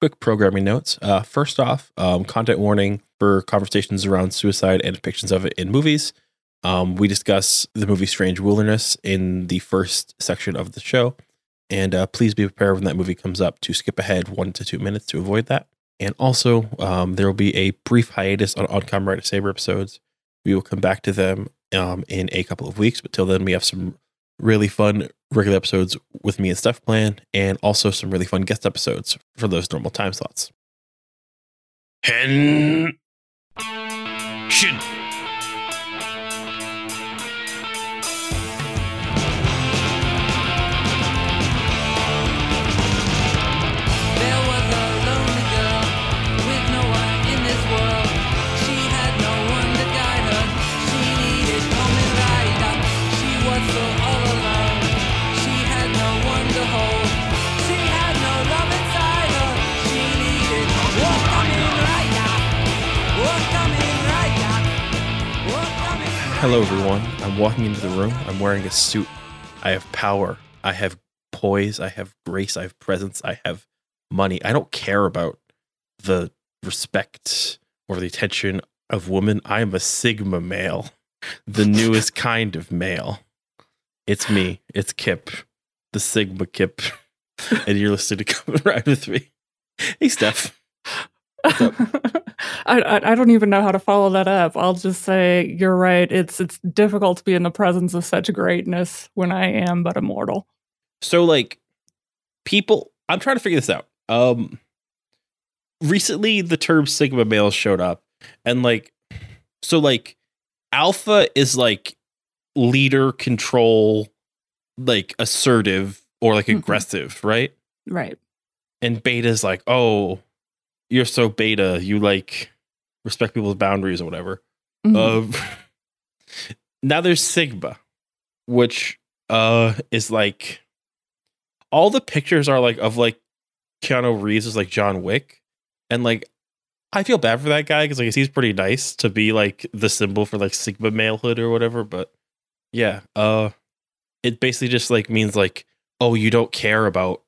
quick programming notes. Uh, first off, um, content warning for conversations around suicide and depictions of it in movies. Um, we discuss the movie Strange Wilderness in the first section of the show. And uh, please be prepared when that movie comes up to skip ahead one to two minutes to avoid that. And also, um, there will be a brief hiatus on Kamen Rider Saber episodes. We will come back to them um, in a couple of weeks, but till then, we have some really fun regular episodes with me and Steph plan, and also some really fun guest episodes for those normal time slots. Hen. Hello, everyone. I'm walking into the room. I'm wearing a suit. I have power. I have poise. I have grace. I have presence. I have money. I don't care about the respect or the attention of women. I am a Sigma male, the newest kind of male. It's me. It's Kip, the Sigma Kip. And you're listening to Come Ride With Me. Hey, Steph. I, I I don't even know how to follow that up. I'll just say you're right. It's it's difficult to be in the presence of such greatness when I am but a mortal. So like people I'm trying to figure this out. Um recently the term sigma male showed up and like so like alpha is like leader control like assertive or like Mhm. aggressive, right? Right. And beta is like, "Oh, you're so beta, you like respect people's boundaries or whatever." Mhm. Um, now there's Sigma, which uh is like all the pictures are like of like Keanu Reeves is like John Wick, and like I feel bad for that guy because like he's pretty nice to be like the symbol for like Sigma malehood or whatever. But yeah, uh, it basically just like means like oh you don't care about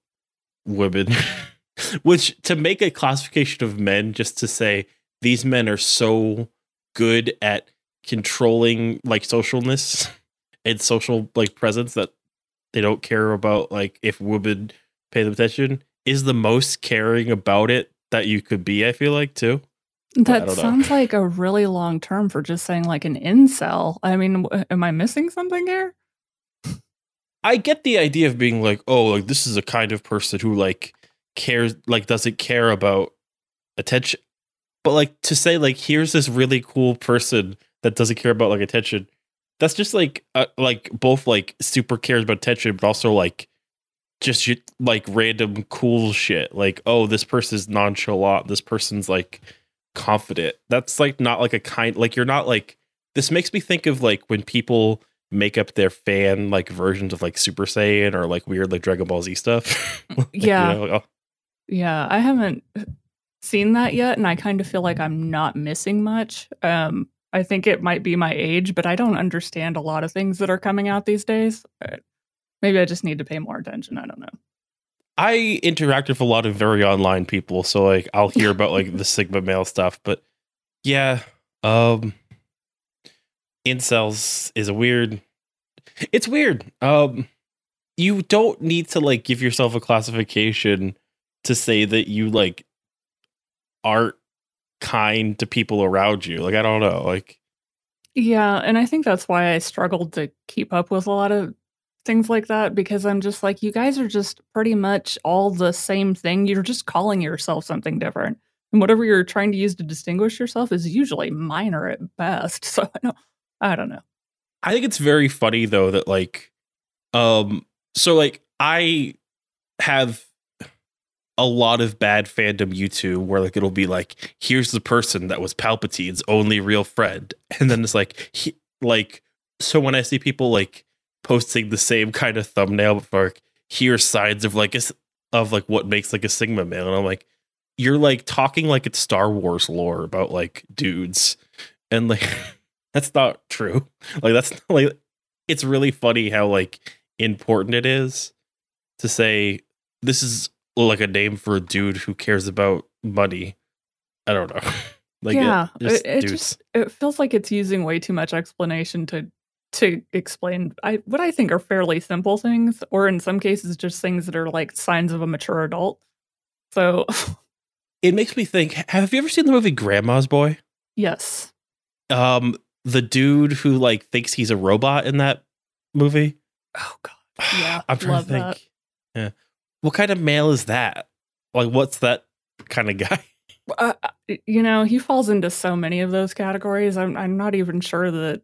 women, which to make a classification of men just to say these men are so good at controlling like socialness and social like presence that they don't care about like if women pay them attention is the most caring about it that you could be i feel like too that sounds like a really long term for just saying like an incel. I mean, w- am I missing something here? i get the idea of being like oh like this is a kind of person who like cares like doesn't care about attention? But like to say like here's this really cool person that doesn't care about like attention that's just like uh, like both like super cares about attention but also like just like random cool shit. Like oh this person's nonchalant. This person's like confident. That's like not like a kind like you're not like this makes me think of like when people make up their fan like versions of like super saiyan or like weird like dragon ball z stuff. Like, you Yeah. know, like, oh, Yeah, I haven't seen that yet, and I kind of feel like I'm not missing much. Um, I think it might be my age, but I don't understand a lot of things that are coming out these days. Uh, Maybe I just need to pay more attention. I don't know. I interact with a lot of very online people, so like I'll hear about like the Sigma male stuff, but yeah, um incels is a weird it's weird. Um you don't need to like give yourself a classification to say that you like aren't kind to people around you. Like I don't know, like Yeah, and I think that's why I struggled to keep up with a lot of things like that because I'm just like, you guys are just pretty much all the same thing. You're just calling yourself something different. And whatever you're trying to use to distinguish yourself is usually minor at best. So I don't, I don't know. I think it's very funny though that like um so like I have a lot of bad fandom YouTube where like it'll be like here's the person that was Palpatine's only real friend. And then it's like he, like so when I see people like posting the same kind of thumbnail for like here's signs of like a, of like what makes like a sigma male and I'm like you're like talking like it's Star Wars lore about like dudes. And like that's not true. Like that's not, like it's really funny how like important it is to say this is like a name for a dude who cares about money. I don't know. like yeah, it, just it, it just it feels like it's using way too much explanation to to explain I what I think are fairly simple things, or in some cases just things that are like signs of a mature adult. So it makes me think. Have you ever seen the movie Grandma's Boy? yes, Um, the dude who like thinks he's a robot in that movie. oh god, Yeah, I'm trying to think. that. Yeah, what kind of male is that? Like, what's that kind of guy? uh, you know he falls into so many of those categories. I'm I'm not even sure that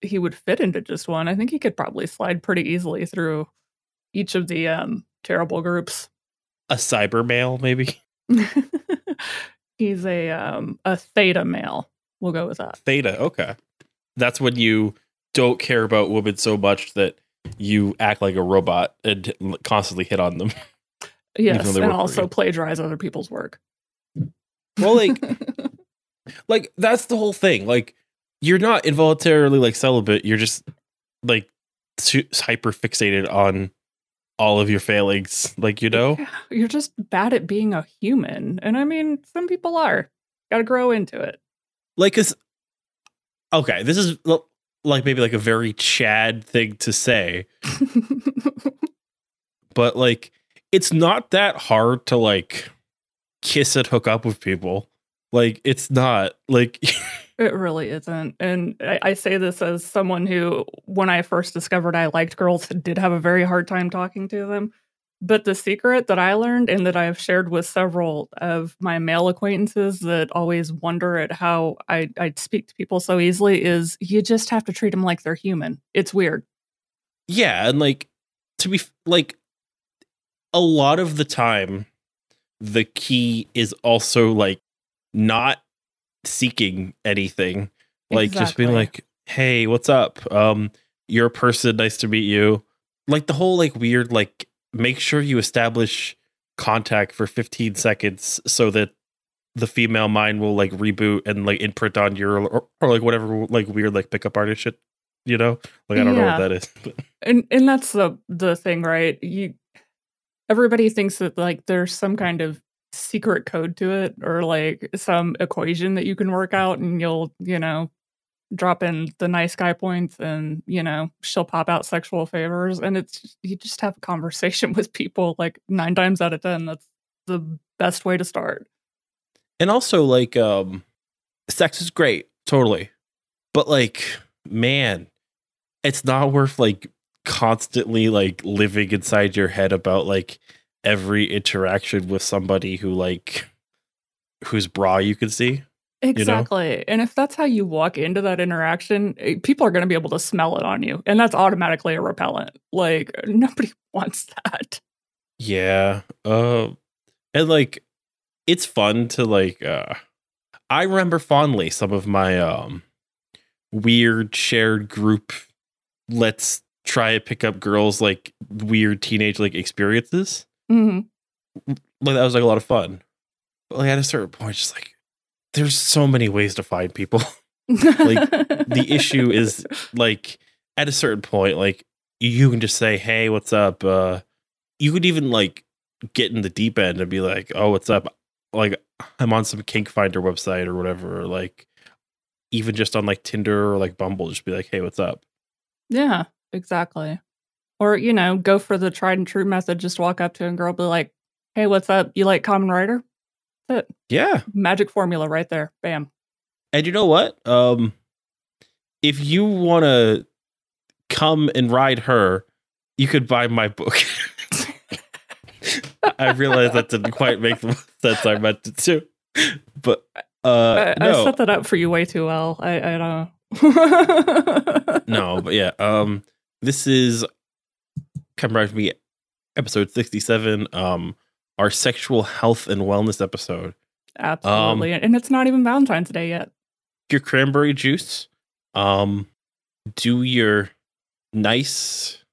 he would fit into just one. I think he could probably slide pretty easily through each of the um terrible groups. A cyber male, maybe He's a um a theta male. We'll go with that. theta. Okay, that's when you don't care about women so much that you act like a robot and constantly hit on them. Yes, and work also plagiarize other people's work. Well, like, like that's the whole thing. Like, you're not involuntarily like celibate. You're just like hyper fixated on all of your failings. Like, you know. Yeah, You're just bad at being a human. And I mean, some people are. Got to grow into it. like cause okay this is like maybe like a very chad thing to say but like it's not that hard to like kiss and hook up with people like it's not like It really isn't. And I, I say this as someone who, when I first discovered I liked girls, did have a very hard time talking to them. But the secret that I learned and that I've shared with several of my male acquaintances that always wonder at how I, I speak to people so easily is you just have to treat them like they're human. It's weird. yeah and like to be like a lot of the time the key is also like not seeking anything. Like just being like hey what's up? Um you're a person nice to meet you. Like the whole like weird like make sure you establish contact for 15 seconds so that the female mind will like reboot and like imprint on your or, or like whatever like weird like pickup artist shit you know? Like i don't know what that is but and and that's the the thing right? You everybody thinks that like there's some kind of secret code to it or like some equation that you can work out and you'll you know drop in the nice guy points and you know she'll pop out sexual favors. And it's you just have a conversation with people like nine times out of ten that's the best way to start. And also like um sex is great totally. But like man it's not worth like constantly like living inside your head about like every interaction with somebody who like whose bra you can see Exactly. And if that's how you walk into that interaction, eh, people are going to be able to smell it on you. And that's automatically a repellent. Like, nobody wants that. yeah uh and like it's fun to like uh i remember fondly some of my um weird shared group let's try to pick up girls like weird teenage like experiences hmm like that was like a lot of fun. But like at a certain point, just like there's so many ways to find people. Like the issue is like at a certain point, like you can just say, "Hey, what's up?" Uh, you could even like get in the deep end and be like, "Oh, what's up?" Like I'm on some kink finder website or whatever, or like even just on like Tinder or like Bumble, just be like, "Hey, what's up?" yeah, exactly. Or, you know, go for the tried and true method. Just walk up to a girl, be like, hey, what's up? You like Kamen Rider? That's it. Yeah, Magic formula right there. Bam. And you know what? Um, if you want to come and ride her, you could buy my book. I realize that didn't quite make the sense I meant it to, but uh, I, I no, set that up for you way too well. I, I don't. Know. no, but yeah. Um, this is Come Ride With Me, episode sixty-seven. Um, our sexual health and wellness episode. Absolutely. and it's not even Valentine's Day yet. your cranberry juice. Um, do your nice,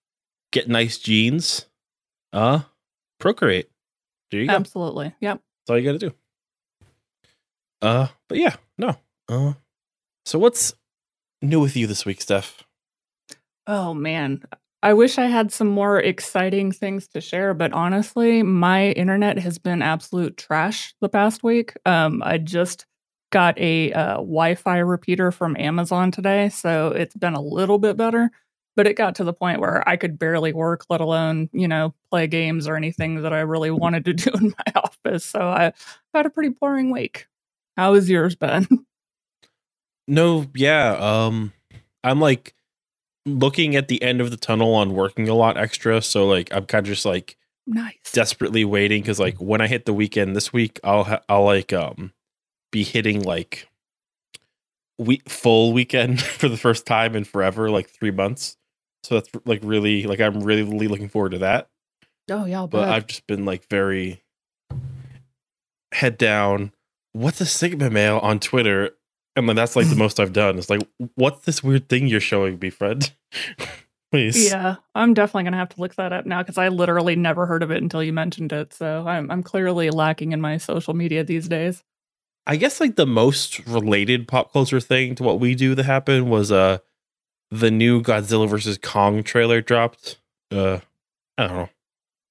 get nice jeans. Uh, procreate. There you go. Absolutely. Yep. That's all you got to do. Uh, but yeah, no. Uh, so what's new with you this week, Steph? Oh man. I wish I had some more exciting things to share, but honestly, my internet has been absolute trash the past week. Um, I just got a uh, Wi-Fi repeater from Amazon today, so it's been a little bit better. But it got to the point where I could barely work, let alone you know play games or anything that I really wanted to do in my office. So I had a pretty boring week. How has yours been? No, yeah. Um, I'm like looking at the end of the tunnel on working a lot extra. So like I'm kind of just like nice. desperately waiting because like when I hit the weekend this week, I'll ha- I'll like um be hitting like week full weekend for the first time in forever, like three months. So that's like really like I'm really really looking forward to that. oh yeah, I'll But. I've just been like very head down. What's a Sigma male on Twitter? And then that's like the most I've done. It's like, what's this weird thing you're showing me, Fred? Please. Yeah, I'm definitely gonna have to look that up now because I literally never heard of it until you mentioned it. So I'm I'm clearly lacking in my social media these days. I guess like the most related pop culture thing to what we do that happened was uh the new Godzilla versus Kong trailer dropped. Uh I don't know.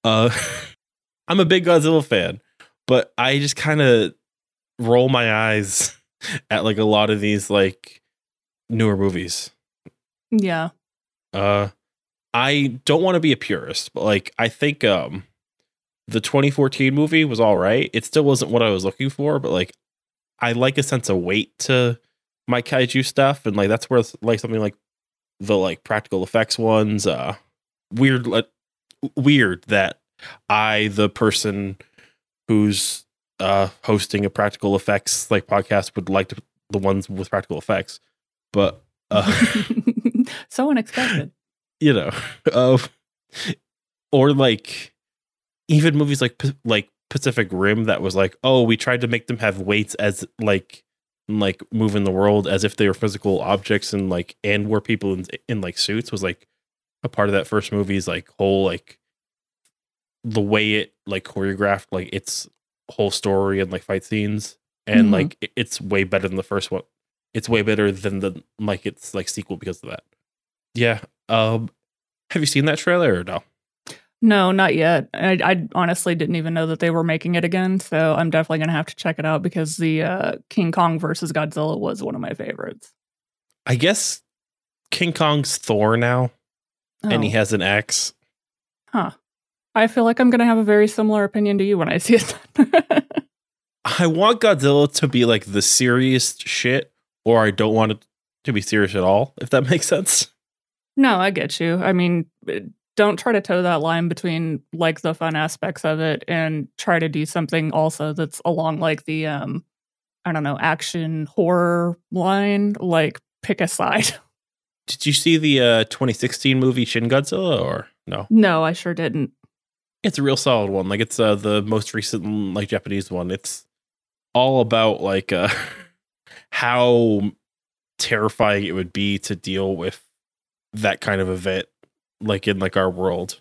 Uh I'm a big Godzilla fan, but I just kind of roll my eyes at like a lot of these like newer movies. Yeah, Uh I don't want to be a purist, but like I think um the 2014 movie was all right. It still wasn't what I was looking for, but like I like a sense of weight to my kaiju stuff and like that's where like something like the like practical effects ones uh weird like weird that I the person who's uh hosting a practical effects like podcast would like to, the ones with practical effects. But uh so unexpected. you know, uh, or like even movies like like Pacific Rim that was like, oh, we tried to make them have weights as like like move in the world as if they were physical objects and like and were people in in like suits was like a part of that first movie's like whole like the way it like choreographed like its whole story and like fight scenes and Mhm. like it's way better than the first one. It's way better than the like its like sequel because of that. Yeah. Um have you seen that trailer or no? No, not yet. I, I honestly didn't even know that they were making it again. So I'm definitely gonna have to check it out because the uh, King Kong versus Godzilla was one of my favorites. I guess King Kong's Thor now and he Oh, has an axe. huh. I feel like I'm gonna have a very similar opinion to you when I see it. I want Godzilla to be like the serious shit, or I don't want it to be serious at all, if that makes sense. No, I get you. I mean, eh, don't try to toe that line between like the fun aspects of it and try to do something also that's along like the um I don't know, action horror line, like pick a side. Did you see the uh 2016 movie Shin Godzilla or no? No, I sure didn't. It's a real solid one. Like it's uh the most recent like Japanese one. It's all about like uh how terrifying it would be to deal with that kind of event like in like our world.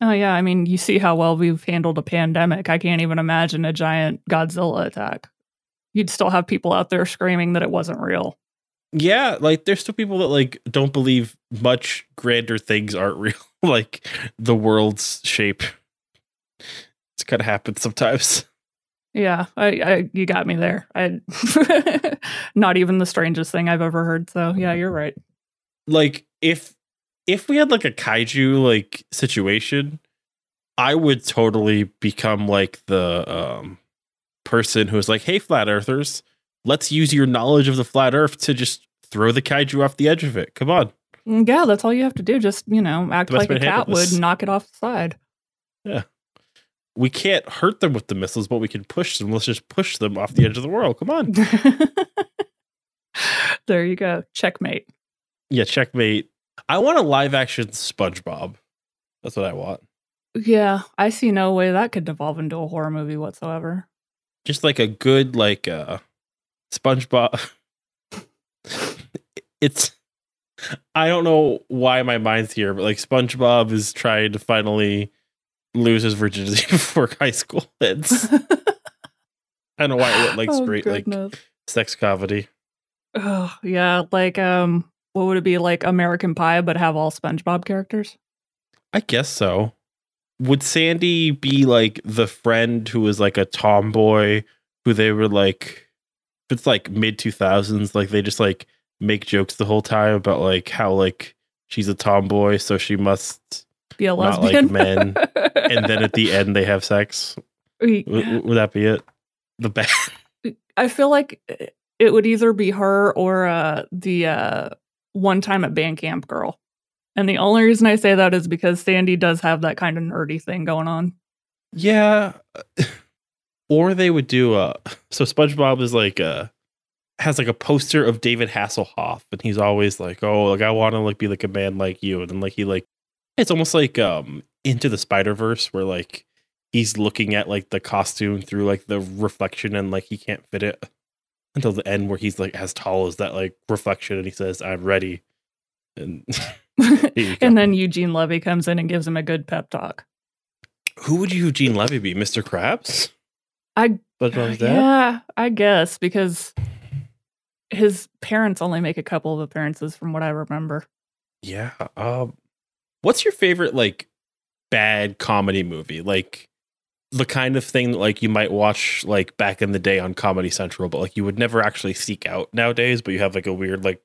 Oh yeah, I mean, you see how well we've handled a pandemic. I can't even imagine a giant Godzilla attack. You'd still have people out there screaming that it wasn't real. Yeah, like there's still people that like don't believe much grander things aren't real, like the world's shape. It's kind of happen sometimes. Yeah, I, I you got me there. I not even the strangest thing I've ever heard. So yeah, you're right. Like if if we had like a kaiju like situation, I would totally become like the um person who's like, "Hey, flat earthers, let's use your knowledge of the flat earth to just throw the kaiju off the edge of it. Come on." Mm, Yeah, that's all you have to do. Just you know, act like a way to handle cat would, knock it off the side. We can't hurt them with the missiles, but we can push them. Let's just push them off the edge of the world. Come on. there you go. Checkmate. Yeah, checkmate. I want a live action SpongeBob. That's what I want. Yeah, I see no way that could devolve into a horror movie whatsoever. Just like a good like uh SpongeBob. it's I don't know why my mind's here, but like SpongeBob is trying to finally lose his virginity before high school ends. I don't know why it went like Oh, straight like sex comedy. Oh, yeah, like um what would it be like American Pie but have all SpongeBob characters? I guess so. Would Sandy be like the friend who was like a tomboy who they were like if it's like mid 2000s like they just like make jokes the whole time about like how like she's a tomboy so she must Be a Not lesbian. like men. and then at the end they have sex. We- W- would that be it? The bad I feel like it would either be her or uh, the uh, one time at band camp girl. And the only reason I say that is because Sandy does have that kind of nerdy thing going on. Yeah. Or they would do a so SpongeBob is like a has like a poster of David Hasselhoff and he's always like, "Oh, like I want to like be like a man like you." And then like he like it's almost like um into the Spider-Verse where like he's looking at like the costume through like the reflection and like he can't fit it until the end where he's like as tall as that like reflection and he says, "I'm ready." And and then Eugene Levy comes in and gives him a good pep talk. who would Eugene Levy be? Mr. Krabs? I SpongeBob's dad? yeah, I guess because his parents only make a couple of appearances from what I remember. Yeah. Um what's your favorite like bad comedy movie? Like the kind of thing that like you might watch like back in the day on Comedy Central, but like you would never actually seek out nowadays, but you have like a weird like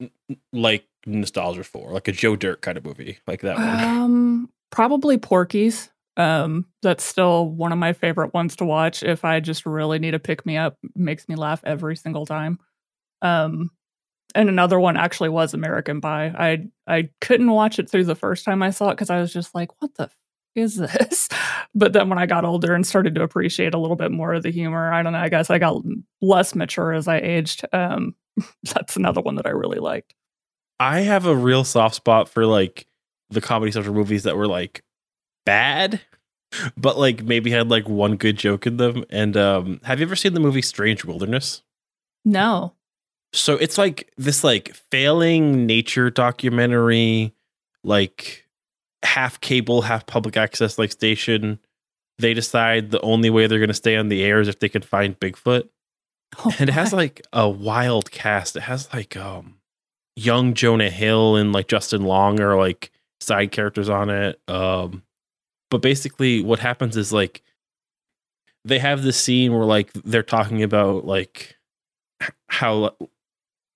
n- like nostalgia for, like a Joe Dirt kind of movie, like that one. Um, probably Porky's. Um, that's still one of my favorite ones to watch. If I just really need to pick me up, makes me laugh every single time. Um, and another one actually was American Pie. I I couldn't watch it through the first time I saw it because I was just like, what the f- is this? But then when I got older and started to appreciate a little bit more of the humor, I don't know. I guess I got less mature as I aged. Um, that's another one that I really liked. I have a real soft spot for like the Comedy Central movies that were like bad, but like maybe had like one good joke in them. And um have you ever seen the movie Strange Wilderness? No, So it's like this like failing nature documentary, like half cable, half public access like station. They decide the only way they're gonna stay on the air is if they can find Bigfoot. Oh And it has like a wild cast. It has like um young Jonah Hill and like Justin Long are like side characters on it. Um but basically what happens is like they have this scene where like they're talking about like how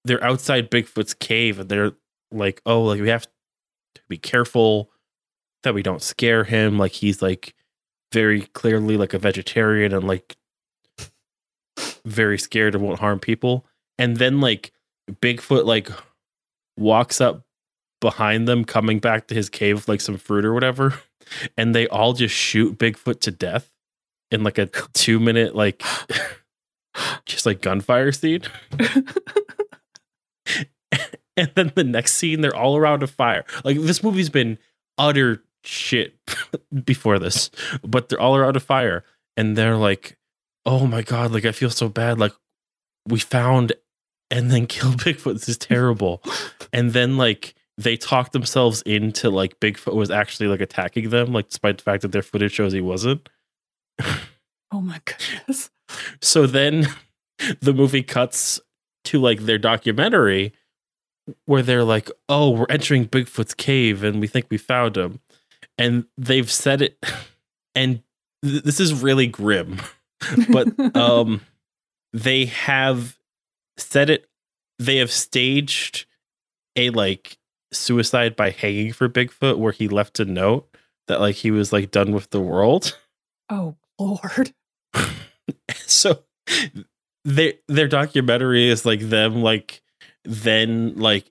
they're outside Bigfoot's cave and they're like, oh, like we have to be careful that we don't scare him. Like he's like very clearly like a vegetarian and like very scared and won't harm people. And then like Bigfoot like walks up behind them, coming back to his cave with like some fruit or whatever, and they all just shoot Bigfoot to death in like a two minute like just like gunfire scene. and then the next scene, they're all around a fire. Like this movie's been utter shit before this, but they're all around a fire, and they're like, "Oh my god! Like I feel so bad. Like we found and then killed Bigfoot. This is terrible." and then like they talked themselves into like Bigfoot was actually like attacking them, like despite the fact that their footage shows he wasn't. Oh my goodness. So then the movie cuts to like their documentary where they're like, "Oh, we're entering Bigfoot's cave and we think we found him." And they've said it and th- this is really grim. But um they have said it they have staged a like suicide by hanging for Bigfoot where he left a note that like he was like done with the world. oh Lord. so their their documentary is like them like then like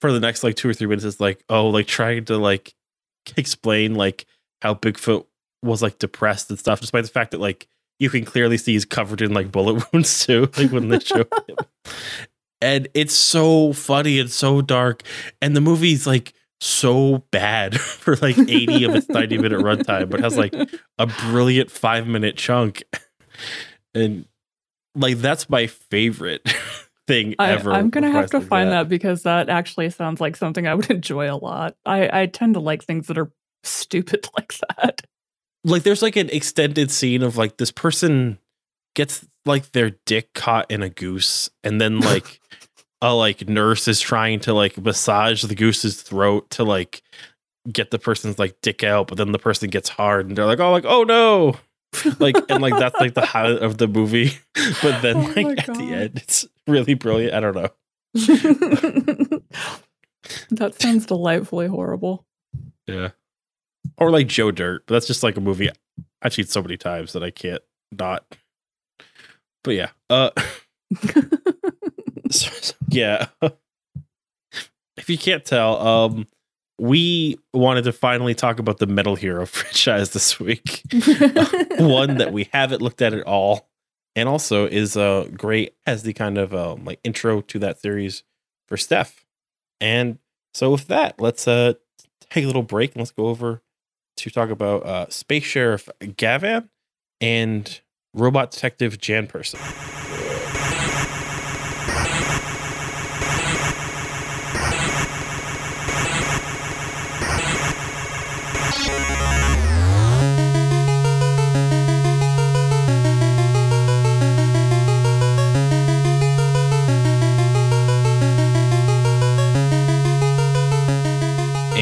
for the next like two or three minutes is like oh like trying to like explain like how Bigfoot was like depressed and stuff, despite the fact that like you can clearly see he's covered in like bullet wounds too, like when they show him. And it's so funny and so dark. And the movie's like so bad for like 80 of its 90 minute runtime, but has like a brilliant five minute chunk. And like that's my favorite thing I, ever. I'm gonna have to find that. because that actually sounds like something I would enjoy a lot. I, I tend to like things that are stupid like that. like there's like an extended scene of like this person gets like their dick caught in a goose and then like a like nurse is trying to like massage the goose's throat to like get the person's like dick out, but then the person gets hard and they're like, oh, like, oh no. Like and like that's like the highlight of the movie. But then Oh like at the end, it's really brilliant. I don't know. that sounds delightfully horrible. Yeah. Or like Joe Dirt. But that's just like a movie I've seen so many times that I can't not. But yeah. Uh so- so- yeah. if you can't tell, um we wanted to finally talk about the Metal Hero franchise this week. One that we haven't looked at at all. And also is uh great as the kind of um like intro to that series for Steph. And so with that, let's uh take a little break and let's go over to talk about uh Space Sheriff Gavan and Robot Detective Jan Person.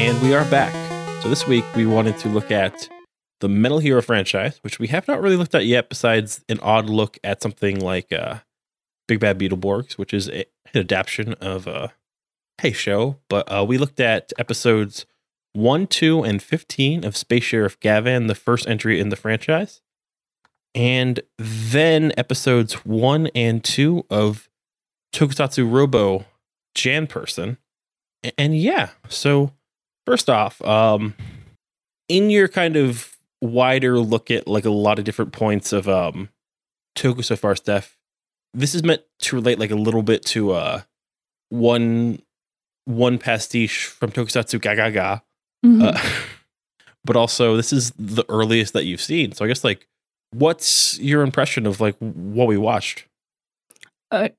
And we are back. So this week we wanted to look at the Metal Hero franchise, which we have not really looked at yet, besides an odd look at something like uh, Big Bad Beetleborgs, which is a, an adaptation of a Hey show. But uh, we looked at episodes 1, 2, and 15 of Space Sheriff Gavan, the first entry in the franchise. And then episodes 1 and 2 of Tokusou Robo Jan Person. And yeah, so first off, um, in your kind of wider look at like a lot of different points of um Toku so far, Steph, this is meant to relate like a little bit to uh one one pastiche from Tokusatsu GaGaGa. Mhm. Uh, but also this is the earliest that you've seen. So I guess like what's your impression of like what we watched? uh,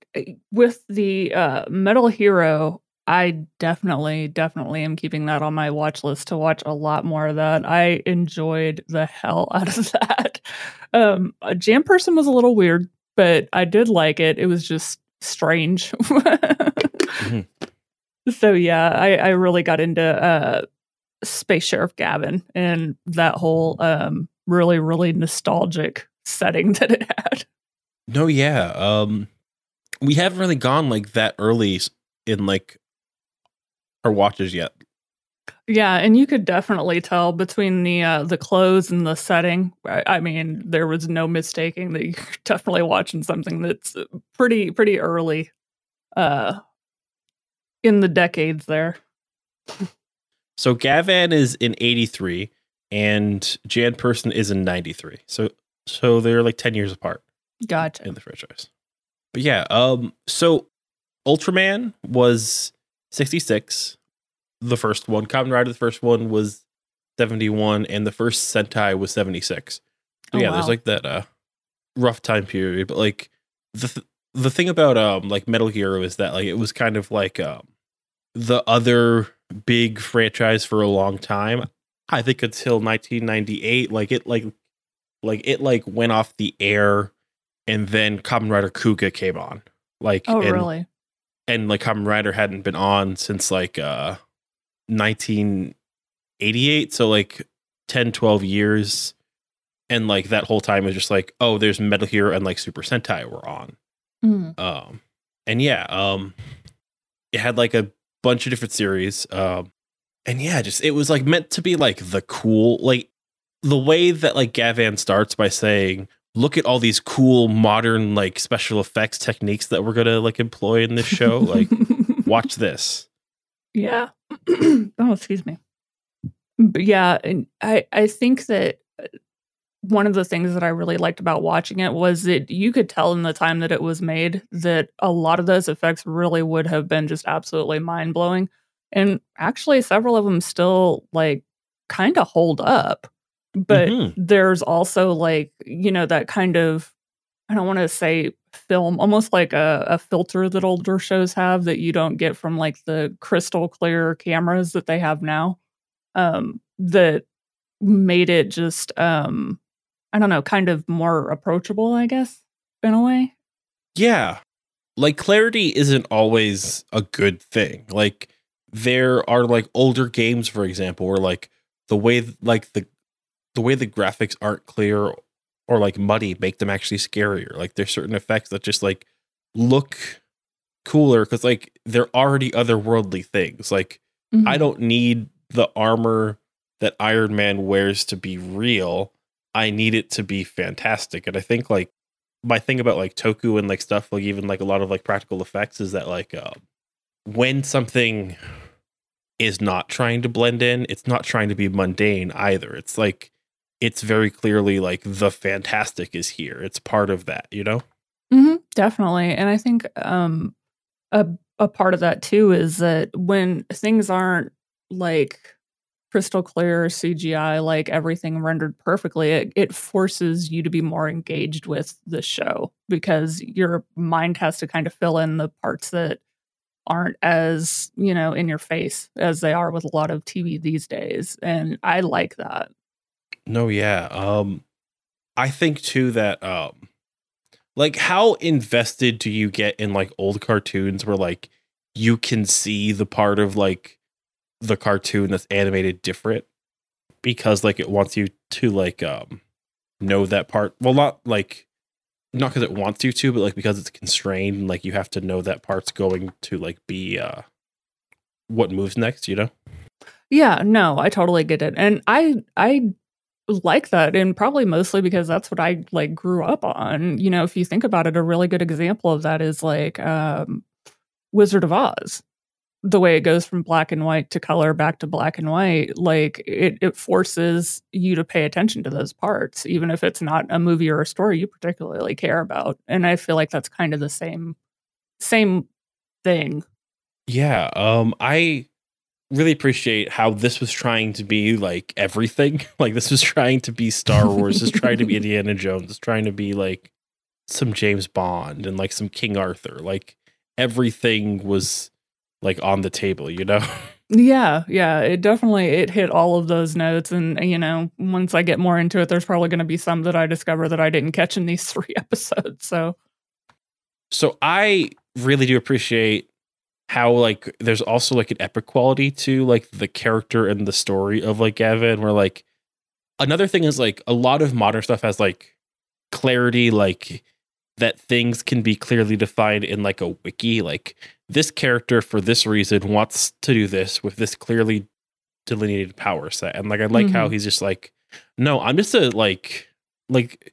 with the uh, Metal Hero, I definitely, definitely am keeping that on my watch list to watch a lot more of that. I enjoyed the hell out of that. Um, a Jan Person was a little weird, but I did like it. It was just strange. So yeah, I, I really got into uh, Space Sheriff Gavan and that whole um, really, really nostalgic setting that it had. No, yeah. Um we haven't really gone like that early in like our watches yet. Yeah, and you could definitely tell between the uh, the clothes and the setting. I, I mean, there was no mistaking that you're definitely watching something that's uh, pretty pretty early, uh, in the decades there. So Gavan is in 83 and Jan Person is in 93. So so they're like 10 years apart Gotcha. in the franchise. But yeah, um so Ultraman was 66, the first one. Kamen Rider the first one was 71 and the first Sentai was 76. So Oh, yeah, there's like that uh rough time period, but like the th- the thing about um like Metal Hero is that like it was kind of like um the other big franchise for a long time. I think until 1998, like it like like it like went off the air and then Kamen Rider Kuuga came on. Like Oh, and, really? And like Kamen Rider hadn't been on since like uh 1988 so like 10 12 years and like that whole time was just like oh there's Metal Hero and like Super Sentai were on Mm. um and yeah um it had like a bunch of different series um and yeah just it was like meant to be like the cool like the way that like Gavan starts by saying look at all these cool modern like special effects techniques that we're gonna like employ in this show like watch this Yeah. oh, excuse me. But yeah, and I I think that uh, one of the things that I really liked about watching it was that you could tell in the time that it was made that a lot of those effects really would have been just absolutely mind blowing, and actually several of them still like kind of hold up. But Mhm. there's also like you know that kind of I don't want to say film, almost like a, a filter that older shows have that you don't get from like the crystal clear cameras that they have now. Um, that made it just um, I don't know, kind of more approachable, I guess, in a way. yeah like clarity isn't always a good thing like there are like older games, for example, where like the way like the the way the graphics aren't clear or like muddy make them actually scarier. Like there's certain effects that just like look cooler because like they're already otherworldly things. Like Mhm. I don't need the armor that Iron Man wears to be real. I need it to be fantastic. And I think like my thing about like Toku and like stuff, like even like a lot of like practical effects is that like uh, when something is not trying to blend in, it's not trying to be mundane either. It's like it's very clearly like the fantastic is here. It's part of that, you know? hmm definitely. And I think um, a a part of that too is that when things aren't like crystal clear CGI, like everything rendered perfectly, it, it forces you to be more engaged with the show because your mind has to kind of fill in the parts that aren't as you know in your face as they are with a lot of TV these days, and I like that. No, yeah. Um I think too that um like how invested do you get in like old cartoons where like you can see the part of like the cartoon that's animated different because like it wants you to like um know that part. Well, not like not because it wants you to, but like because it's constrained and like you have to know that part's going to like be uh what moves next, you know? Yeah, no, I totally get it. And I I like that and probably mostly because that's what I like grew up on. You know, if you think about it, a really good example of that is like um Wizard of Oz. The way it goes from black and white to color back to black and white, like it it forces you to pay attention to those parts, even if it's not a movie or a story you particularly care about. And I feel like that's kind of the same same thing. Yeah, um I really appreciate how this was trying to be like everything. Like this was trying to be Star Wars, this is trying to be Indiana Jones, it's trying to be like some James Bond and like some King Arthur. Like everything was like on the table, you know? Yeah, yeah, it definitely it hit all of those notes and you know, once I get more into it there's probably going to be some that I discover that I didn't catch in these 3 episodes. So, So I really do appreciate how like there's also like an epic quality to like the character and the story of like Gavan where like another thing is like a lot of modern stuff has like clarity like that things can be clearly defined in like a wiki like this character for this reason wants to do this with this clearly delineated power set and like I like how Mhm. he's just like no I'm just a like like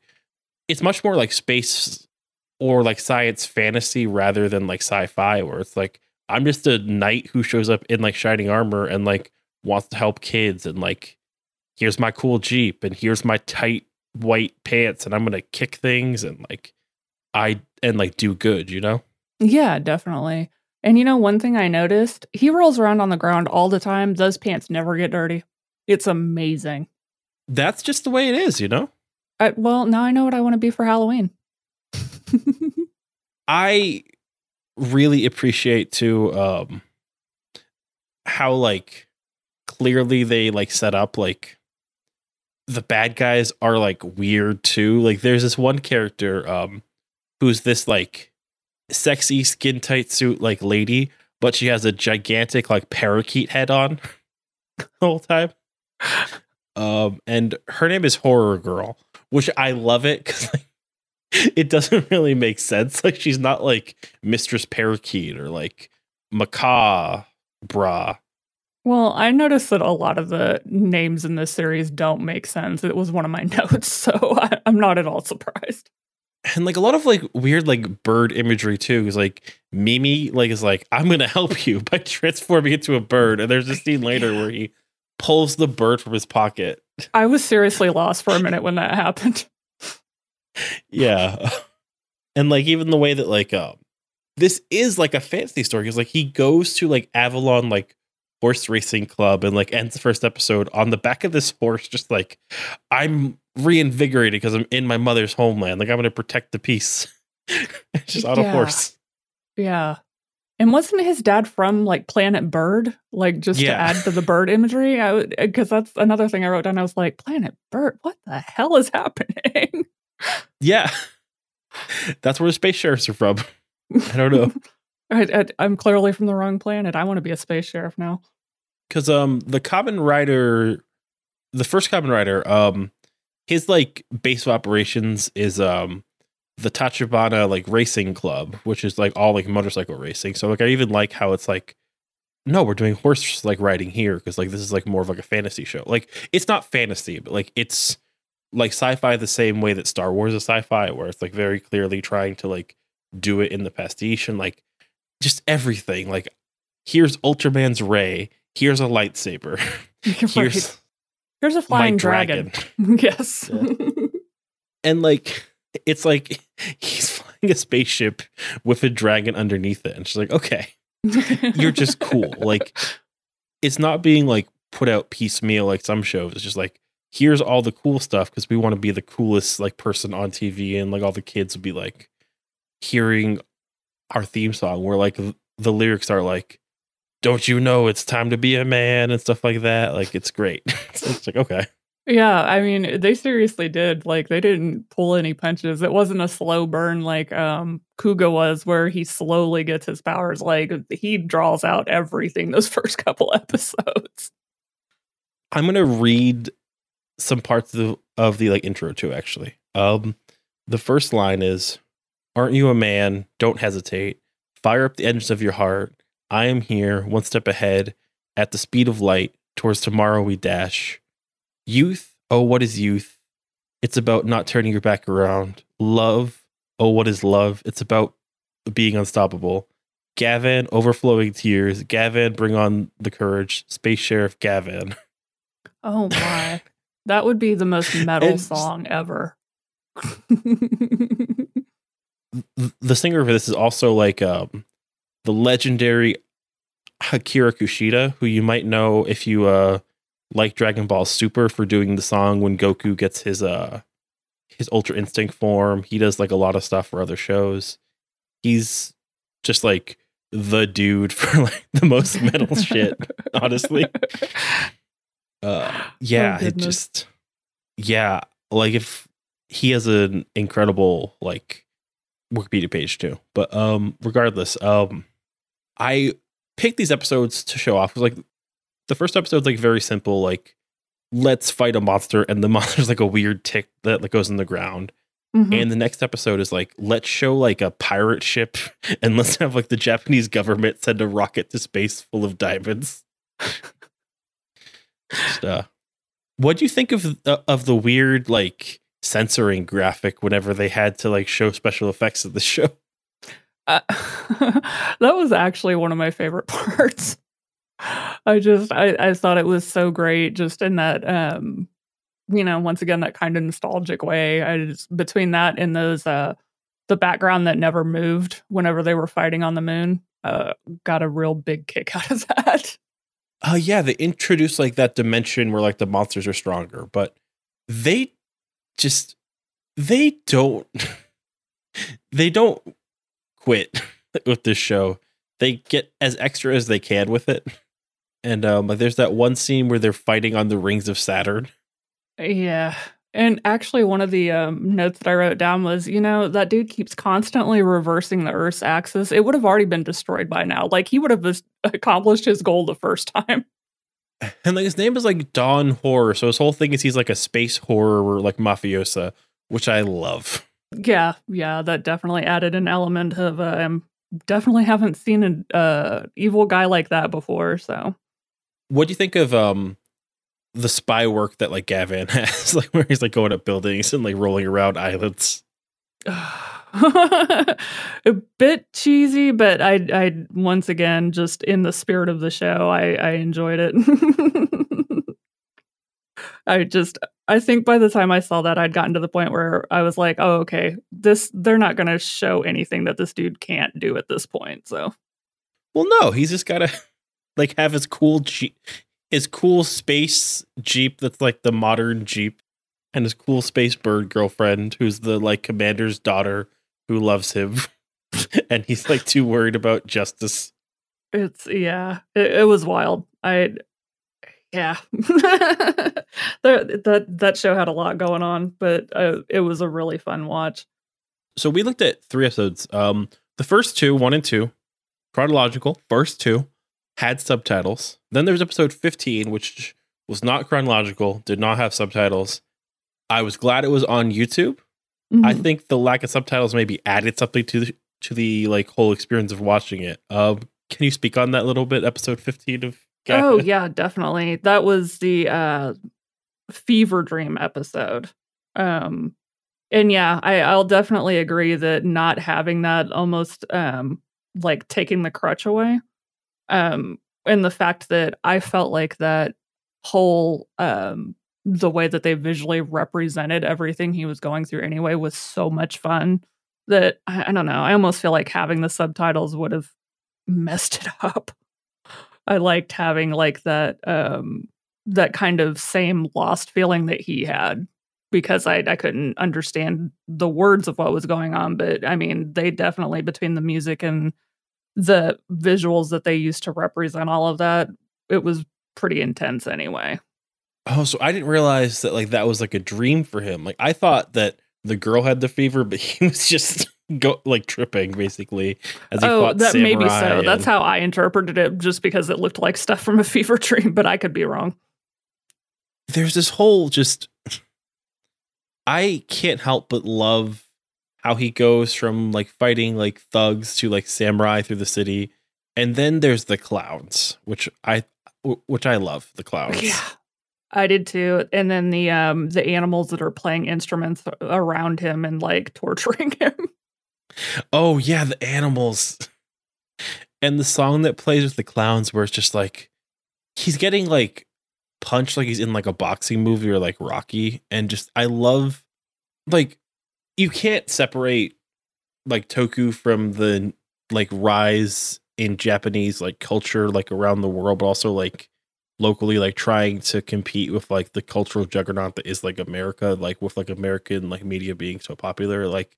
it's much more like space or like science fantasy rather than like sci-fi where it's like I'm just a knight who shows up in like shining armor and like wants to help kids and like here's my cool jeep and here's my tight white pants and I'm gonna kick things and like I and like do good, you know? yeah, definitely. And you know, one thing I noticed, he rolls around on the ground all the time. Those pants never get dirty. It's amazing. That's just the way it is, you know? I, well, now I know what I want to be for Halloween. I really appreciate too um how like clearly they like set up like the bad guys are like weird too. Like there's this one character um who's this like sexy skin tight suit like lady, but she has a gigantic like parakeet head on the whole time. Um and her name is Horror Girl, which I love it cuz like it doesn't really make sense. Like she's not like Mistress Parakeet or like Macaw Bra. Well, I noticed that a lot of the names in this series don't make sense. It was one of my notes, so I, I'm not at all surprised. And like a lot of like weird like bird imagery too. Is like Mimi like is like, I'm gonna help you by transforming into a bird. And there's a scene later where he pulls the bird from his pocket. I was seriously lost for a minute when that happened. Yeah. And like even the way that like um this is like a fantasy story because like he goes to like Avalon like horse racing club and like ends the first episode on the back of this horse, just like I'm reinvigorated because I'm in my mother's homeland. Like I'm gonna protect the peace. just on a Yeah. horse. Yeah. And wasn't his dad from like Planet Bird? Like just to add to the bird imagery? I because that's another thing I wrote down. I was like, Planet Bird, what the hell is happening? Yeah. That's where the space sheriffs are from. I don't know. I, I'm clearly from the wrong planet. I want to be a space sheriff now. because um the Kamen Rider the first Kamen Rider um his like base of operations is um the tachibana like racing club which is like all like motorcycle racing so like i even like how it's like no we're doing horse like riding here because like this is like more of like a fantasy show like it's not fantasy but like it's like sci-fi the same way that star wars is sci-fi where it's like very clearly trying to like do it in the pastiche and like just everything like here's ultraman's ray here's a lightsaber Right. here's Here's a flying dragon. dragon. yes. and like it's like he's flying a spaceship with a dragon underneath it and she's like okay you're just cool like it's not being like put out piecemeal like some shows it's just like here's all the cool stuff because we want to be the coolest like person on tv and like all the kids would be like hearing our theme song where like the lyrics are like don't you know it's time to be a man and stuff like that like it's great so it's like okay Yeah, I mean, they seriously did. Like, they didn't pull any punches. It wasn't a slow burn like um Kuuga was, where he slowly gets his powers. Like, he draws out everything those first couple episodes. I'm gonna read some parts of the, of the like intro too. Actually, um, the first line is, "Aren't you a man? Don't hesitate. Fire up the engines of your heart. I am here, one step ahead, at the speed of light. Towards tomorrow we dash. Youth, oh what is youth? It's about not turning your back around. Love, oh what is love? It's about being unstoppable." Gavan, overflowing tears. Gavan, bring on the courage. Space Sheriff Gavan. Oh my. that would be the most metal It's- song ever. the singer for this is also like um the legendary Akira Kushida, who you might know if you uh like Dragon Ball Super for doing the song when Goku gets his uh his Ultra Instinct form. He does like a lot of stuff for other shows. He's just like the dude for like the most metal shit, honestly. Uh yeah, it just yeah, like if he has an incredible like Wikipedia page too. But um regardless, um I picked these episodes to show off like the first episode's like very simple, like let's fight a monster and the monster's like a weird tick that like goes in the ground. Mhm. And the next episode is like let's show like a pirate ship and let's have like the Japanese government send a rocket to space full of diamonds. What do you think of uh, of the weird like censoring graphic whenever they had to like show special effects of the show? Uh, that was actually one of my favorite parts. I just I, I thought it was so great just in that um you know once again that kind of nostalgic way. I just between that and those uh the background that never moved whenever they were fighting on the moon uh got a real big kick out of that. Oh yeah, they introduced like that dimension where like the monsters are stronger, but they just they don't they don't quit with this show. They get as extra as they can with it. And um there's that one scene where they're fighting on the rings of Saturn. Yeah. And actually, one of the um, notes that I wrote down was, you know, that dude keeps constantly reversing the Earth's axis. It would have already been destroyed by now. Like he would have accomplished his goal the first time. And like his name is like Don Horror, so his whole thing is he's like a space horror or, like mafiosa, which I love. Yeah, yeah, that definitely added an element of um, definitely haven't seen an uh, evil guy like that before. So What do you think of um the spy work that like Gavan has, like where he's like going up buildings and like rolling around islands? a bit cheesy, but I, I once again just in the spirit of the show, I, I enjoyed it. I just, I think by the time I saw that, I'd gotten to the point where I was like, oh, okay, this, they're not going to show anything that this dude can't do at this point. So, Well, no, he's just gotta like have his cool jeep, his cool space jeep that's like the modern jeep, and his cool space bird girlfriend who's the like commander's daughter who loves him, and he's like too worried about justice. it's, yeah, it, it was wild. I, yeah, that, that, that show had a lot going on, but uh, it was a really fun watch. So we looked at three episodes. Um, the first two, one and two, chronological. First two had subtitles. Then there's episode 15, which was not chronological, did not have subtitles. I was glad it was on YouTube. I Mhm. think the lack of subtitles maybe added something to the, to the like whole experience of watching it. Um, can you speak on that little bit? Episode 15 of Oh yeah, definitely. That was the uh fever dream episode. Um and yeah, I, I'll definitely agree that not having that almost um like taking the crutch away. Um and the fact that I felt like that whole um the way that they visually represented everything he was going through anyway was so much fun that I, I don't know. I almost feel like having the subtitles would have messed it up. I liked having like that um that kind of same lost feeling that he had because I I couldn't understand the words of what was going on, but I mean they definitely between the music and the visuals that they used to represent all of that, it was pretty intense anyway. Oh, so I didn't realize that like that was like a dream for him. Like I thought that the girl had the fever, but he was just go like tripping basically as he Oh, fought that may be samurai so. That's how I interpreted it, just because it looked like stuff from a fever dream, but I could be wrong. there's this whole just I can't help but love how he goes from like fighting like thugs to like samurai through the city. And then there's the clowns, which I which I love, the clowns. Yeah. I did too. And then the um the animals that are playing instruments around him and like torturing him. Oh yeah, the animals. And the song that plays with the clowns where it's just like he's getting like punched like he's in like a boxing movie or like Rocky and just I love like you can't separate like Toku from the like rise in Japanese like culture like around the world but also like locally like trying to compete with like the cultural juggernaut that is like America like with like American like media being so popular like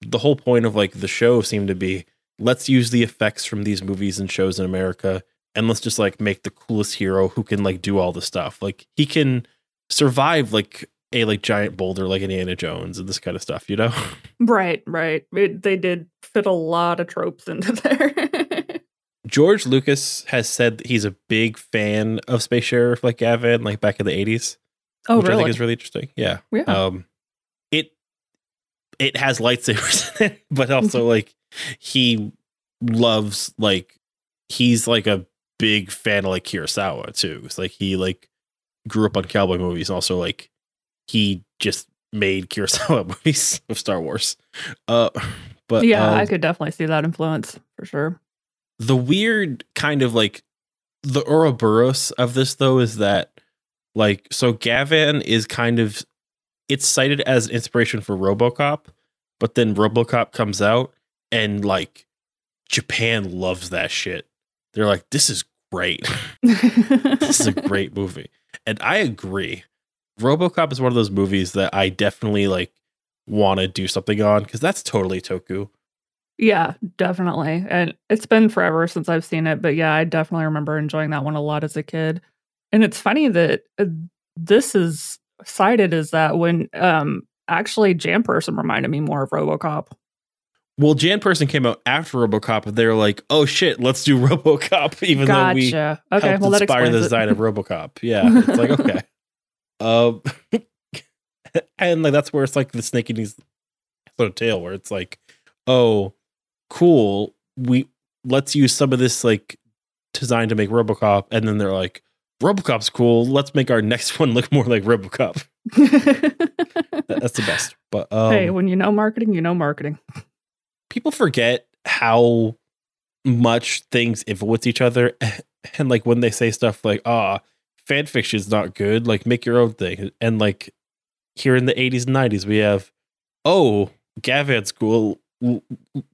the whole point of like the show seemed to be let's use the effects from these movies and shows in America and let's just like make the coolest hero who can like do all the stuff. Like he can survive like a like giant boulder like Indiana Jones and this kind of stuff, you know? right, right. It, they did fit a lot of tropes into there. George Lucas has said that he's a big fan of Space Sheriff like Gavan, like back in the 80s. oh, which I really? think is really interesting. Yeah. yeah. Um it it has lightsabers in it, but also like he loves like he's like a big fan of like Kurosawa too. It's like he like grew up on cowboy movies and also like he just made Kurosawa movies of Star Wars. Uh but yeah, um, I could definitely see that influence for sure. the weird kind of like the Ouroboros of this though is that like so Gavan is kind of it's cited as inspiration for RoboCop, but then RoboCop comes out and like Japan loves that shit. They're like, this is great. this is a great movie. And I agree. RoboCop is one of those movies that I definitely like want to do something on because that's totally Toku. Yeah, definitely. And it's been forever since I've seen it, but yeah, I definitely remember enjoying that one a lot as a kid. And it's funny that uh, this is cited as that when um actually Jan Person reminded me more of RoboCop. Well, Jan Person came out after RoboCop, and they were like, "Oh shit, let's do RoboCop," even though we gotcha. Okay, helped well inspire the design of RoboCop. Yeah, it's like okay, um, and like that's where it's like the snake and his sort of tail, where it's like, "Oh, cool, we let's use some of this like design to make RoboCop," and then they're like, "RoboCop's cool, let's make our next one look more like RoboCop." That's the best. But um, hey, when you know marketing, you know marketing. people forget how much things influence each other and like when they say stuff like ah fan fiction's not good like make your own thing and like here in the 80s and 90s we have oh gavan's cool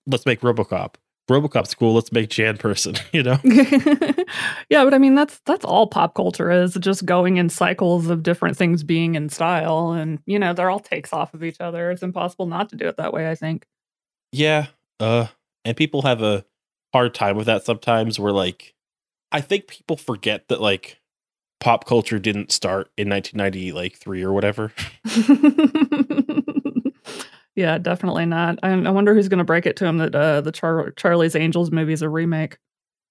let's make robocop robocop's cool let's make jan person you know yeah, but I mean that's that's all pop culture is just going in cycles of different things being in style and you know, they're all takes off of each other. It's impossible not to do it that way, I think. yeah uh and people have a hard time with that sometimes where like i think people forget that like pop culture didn't start in 1990 like 3 or whatever Yeah, definitely not. I, I wonder who's going to break it to him that uh, the Char- Charlie's Angels movie is a remake.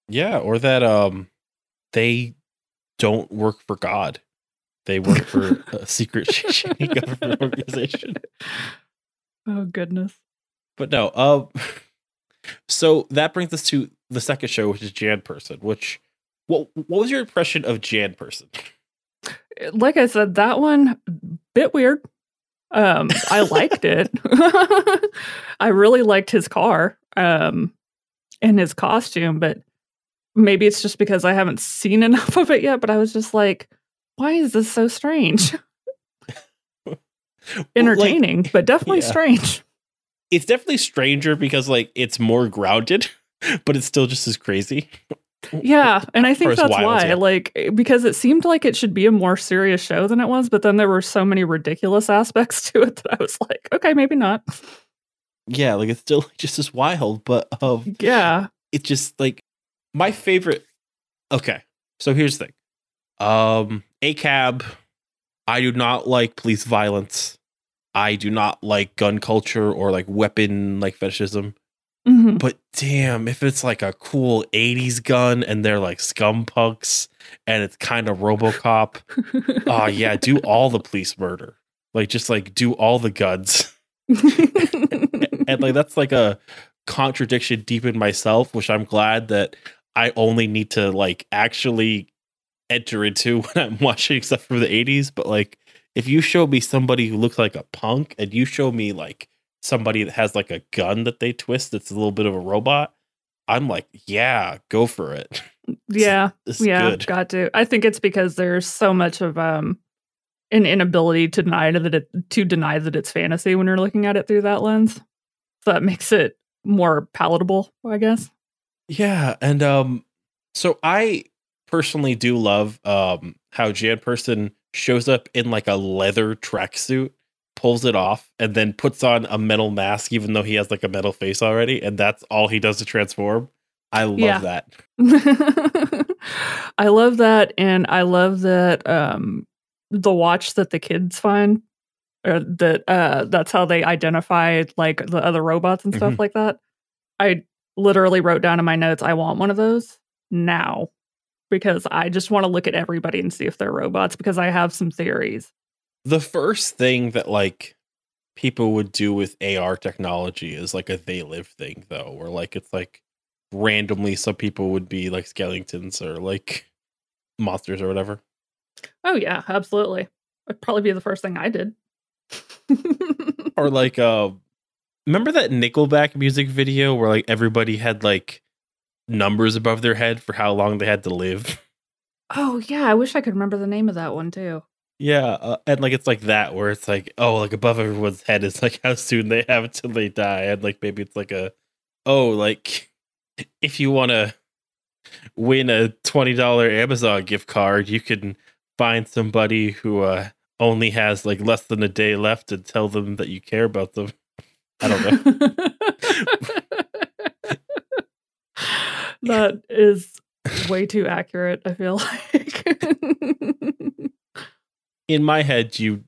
Yeah, or that um they don't work for God. They work for a secret government organization. Oh goodness. But no, um so that brings us to the second show, which is Jan Person, which what what was your impression of Jan Person? Like I said, that one bit weird. Um, I liked it. I really liked his car, um, and his costume, but maybe it's just because I haven't seen enough of it yet. But I was just like, why is this so strange? Entertaining, but definitely yeah. strange. It's definitely stranger because like it's more grounded, but it's still just as crazy. Yeah, and I think that's wild, why, yeah. like, because it seemed like it should be a more serious show than it was, but then there were so many ridiculous aspects to it that I was like, okay, maybe not. Yeah, like it's still just as wild, but um Yeah, it's just like my favorite okay so here's the thing um acab i do not like police violence i do not like gun culture or like weapon like fetishism hmm but damn if it's like a cool 80s gun and they're like scum punks and it's kind of robocop oh yeah do all the police murder. Like just like do all the guns. And like that's like a contradiction deep in myself which i'm glad that i only need to like actually enter into when i'm watching stuff from the 80s but like if you show me somebody who looks like a punk and you show me like somebody that has like a gun that they twist that's a little bit of a robot i'm like yeah go for it yeah, this is yeah, good got to. I think it's because there's so much of um an inability to deny that it to deny that it's fantasy when you're looking at it through that lens. So that makes it more palatable, I guess. Yeah, and um so I personally do love um how Jan Person shows up in like a leather tracksuit, pulls it off, and then puts on a metal mask even though he has like a metal face already, and that's all he does to transform. I love Yeah. that. I love that, and I love that um, the watch that the kids find, or that uh, that's how they identify like the other robots and stuff Mhm. like that. I literally wrote down in my notes, I want one of those now because I just want to look at everybody and see if they're robots because I have some theories. The first thing that like people would do with AR technology is like a they live thing though, where like it's like randomly some people would be like skeletons or like monsters or whatever. Oh yeah, absolutely. It'd probably be the first thing I did. or like uh remember that nickelback music video where like everybody had like numbers above their head for how long they had to live oh yeah, I wish I could remember the name of that one too. Yeah uh, and like it's like that where it's like oh like above everyone's head is like how soon they have until they die and like maybe it's like a oh like if you want to win a $20 amazon gift card you can find somebody who uh only has like less than a day left and tell them that you care about them i don't know that is way too accurate, I feel like. In my head you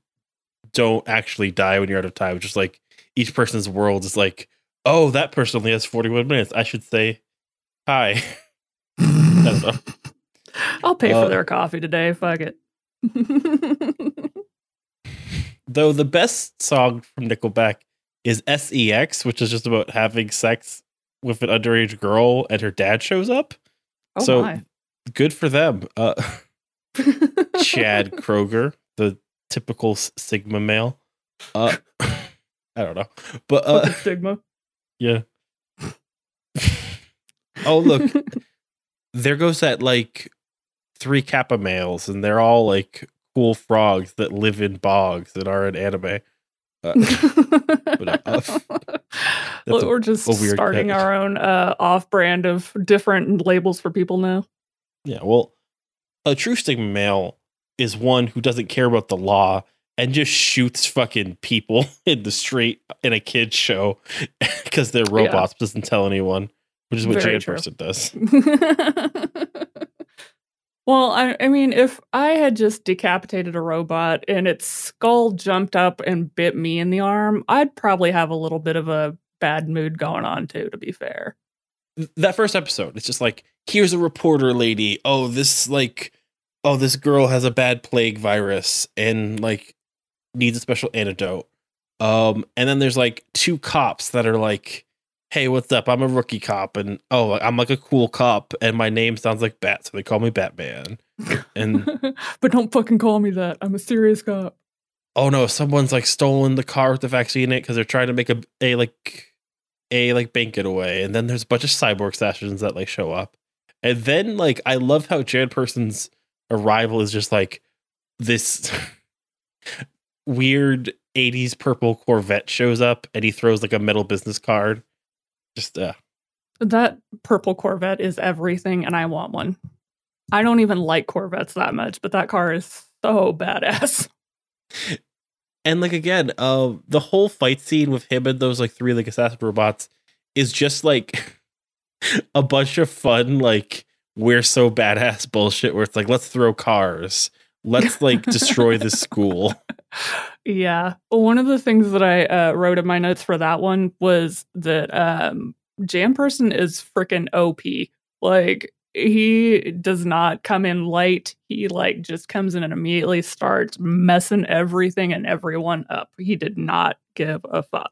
don't actually die when you're out of time. Just like each person's world is like oh that person only has 41 minutes. I should say hi. I'll pay Uh, for their coffee today. Fuck it. though the best song from nickelback is sex which is just about having sex with an underage girl and her dad shows up. Oh So- my. good for them. Uh chad kroeger the typical sigma male uh i don't know but uh Fucking stigma. Yeah. oh look, there goes that like three kappa males, and they're all like cool frogs that live in bogs that are in anime. Uh, but, uh, Look, We're just starting catch. our own uh, off brand of different labels for people now. yeah, well, a true stigma male is one who doesn't care about the law and just shoots fucking people in the street in a kids show because they're robots, but doesn't tell anyone, which is what Very Jan true. Person does. Well, I, I mean, if I had just decapitated a robot and its skull jumped up and bit me in the arm, I'd probably have a little bit of a bad mood going on too, to be fair. that first episode it's just like here's a reporter lady oh this like oh this girl has a bad plague virus and like needs a special antidote um and then there's like two cops that are like hey what's up i'm a rookie cop and oh i'm like a cool cop and my name sounds like bat so they call me batman and but don't fucking call me that. I'm a serious cop. oh no someone's like stolen the car with the vaccine in it because they're trying to make a, a like a like bank getaway and then there's a bunch of cyborg assassins that like show up and then like i love how jan person's arrival is just like this weird 80s purple corvette shows up and he throws like a metal business card just uh That purple Corvette is everything, and I want one. I don't even like Corvettes that much, but that car is so badass. and like again uh the whole fight scene with him and those like three like assassin robots is just like a bunch of fun like we're so badass bullshit where it's like let's throw cars let's like destroy this school Yeah. One of the things that I uh, wrote in my notes for that one was that um, Jan Person is freaking OP. Like, he does not come in light. He, like, just comes in and immediately starts messing everything and everyone up. He did not give a fuck.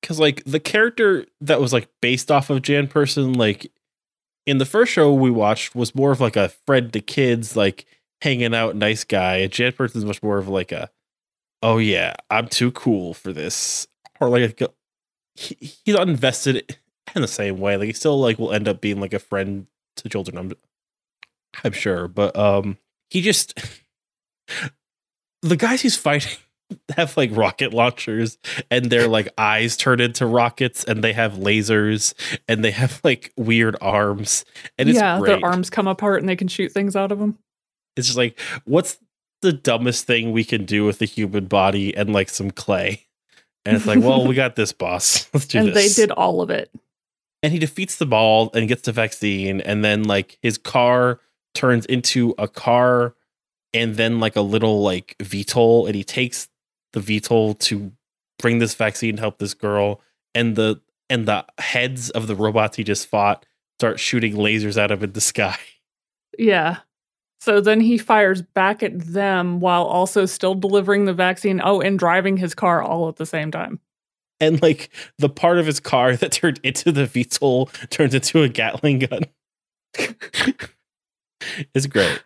because like the character that was like based off of jan person like in the first show we watched was more of like a friend to kids like hanging out nice guy. And jan person's much more of like a oh yeah i'm too cool for this. Or like a, he, he's not invested in the same way. Like he still like will end up being like a friend to children i'm i'm sure. But um he just the guys he's fighting have like rocket launchers and their like eyes turn into rockets and they have lasers and they have like weird arms and it's yeah, great. their arms come apart and they can shoot things out of them. It's just like what's the dumbest thing we can do with the human body and like some clay. And it's like, well, we got this boss. Let's do and this. they did all of it. and he defeats the ball and gets the vaccine and then like his car turns into a car and then like a little like VTOL and he takes the VTOL to bring this vaccine to help this girl and the and the heads of the robots he just fought start shooting lasers out of the sky. Yeah. So then he fires back at them while also still delivering the vaccine. Oh, and driving his car all at the same time. And like the part of his car that turned into the VTOL turns into a Gatling gun. it's great.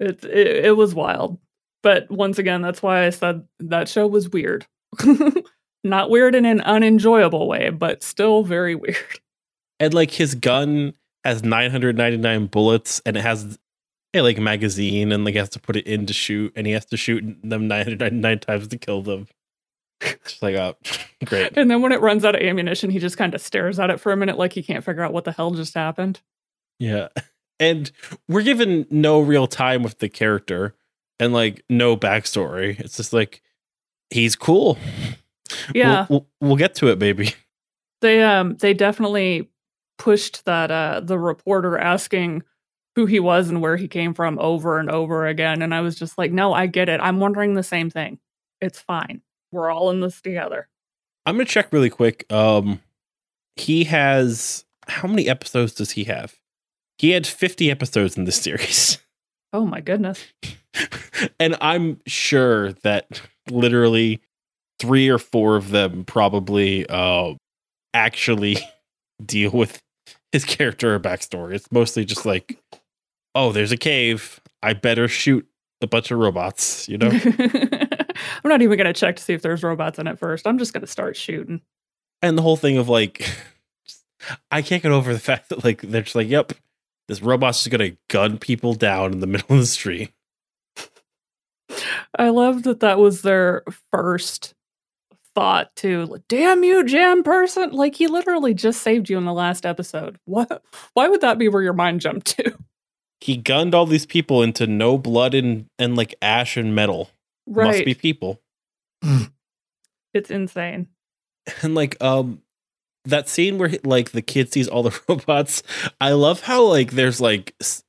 It, it it was wild. But once again, that's why I said that show was weird. Not weird in an unenjoyable way, but still very weird. and like his gun has 999 bullets and it has a like magazine and like he has to put it in to shoot and he has to shoot them 999 times to kill them just like oh great And then when it runs out of ammunition, he just kind of stares at it for a minute like he can't figure out what the hell just happened. yeah and we're given no real time with the character and like no backstory. It's just like he's cool. Yeah. we'll, we'll, we'll get to it baby. They um they definitely pushed that uh the reporter asking who he was and where he came from over and over again and i was just like no i get it. I'm wondering the same thing. It's fine. We're all in this together. I'm gonna check really quick um he has how many episodes does he have? He had 50 episodes in this series. Oh my goodness and I'm sure that literally three or four of them probably uh, actually deal with his character or backstory. It's mostly just like, oh, there's a cave. I better shoot a bunch of robots, you know? i'm not even gonna check to see if there's robots in it first i'm just gonna start shooting and the whole thing of like, I can't get over the fact that like they're just like, yep, this robot's just gonna gun people down in the middle of the street. I love that that was their first thought to damn you jan person like he literally just saved you in the last episode what why would that be where your mind jumped to He gunned all these people into no blood and and like ash and metal. right. Must be people. it's insane and like um that scene where like the kid sees all the robots i love how like there's like s-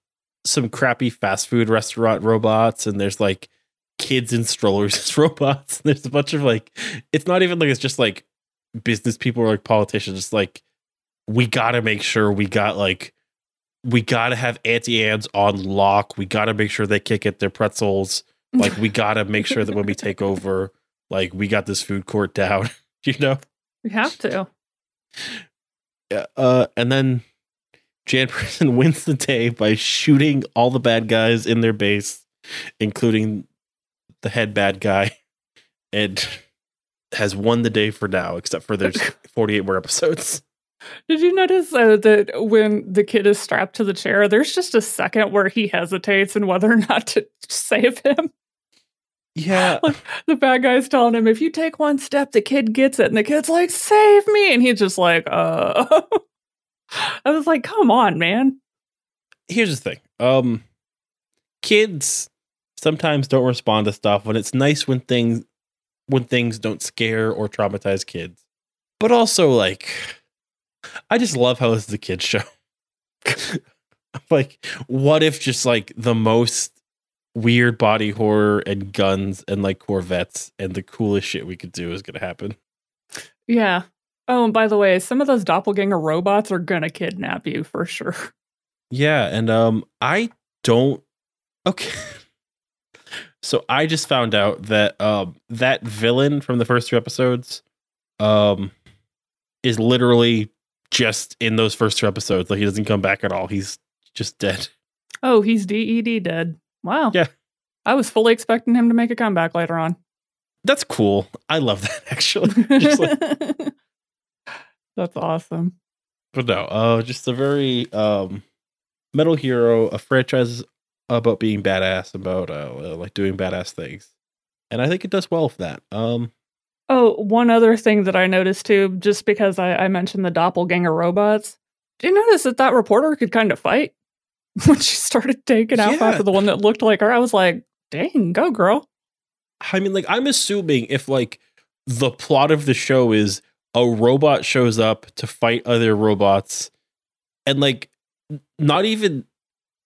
some crappy fast food restaurant robots, and there's like kids in strollers as robots. There's a bunch of like, it's not even like it's just like business people or like politicians. It's like we got to make sure we got like we got to have anti ants on lock. We got to make sure they can't get their pretzels. Like we got to make sure that when we take over, like we got this food court down. you know. we have to. Yeah, uh, and then Jan Person wins the day by shooting all the bad guys in their base, including the head bad guy, and has won the day for now, except for there's 48 more episodes. Did you notice uh, that when the kid is strapped to the chair, there's just a second where he hesitates and whether or not to save him? Yeah. The bad guy's telling him, if you take one step, the kid gets it. And the kid's like, save me. And he's just like, uh. I was like, come on, man. Here's the thing. Um kids sometimes don't respond to stuff when it's nice when things when things don't scare or traumatize kids. But also like I just love how this is a kids show. like what if just like the most weird body horror and guns and like Corvettes and the coolest shit we could do is going to happen. Yeah. Oh, and by the way, some of those doppelganger robots are going to kidnap you for sure. Yeah, and um I don't Okay. So I just found out that um that villain from the first two episodes um is literally just in those first two episodes. Like he doesn't come back at all. He's just dead. Oh, he's DED dead. Wow. Yeah. I was fully expecting him to make a comeback later on. That's cool. I love that actually. like, That's awesome. but no, uh just a very um Metal Hero, a franchise about being badass, about uh like doing badass things. And I think it does well for that. Um Oh, one other thing that I noticed too, just because I, I mentioned the doppelganger robots. Do you notice that that reporter could kind of fight when she started taking out Yeah. after the one that looked like her? I was like, dang, go girl. I mean, like, I'm assuming if like the plot of the show is a robot shows up to fight other robots, and like not even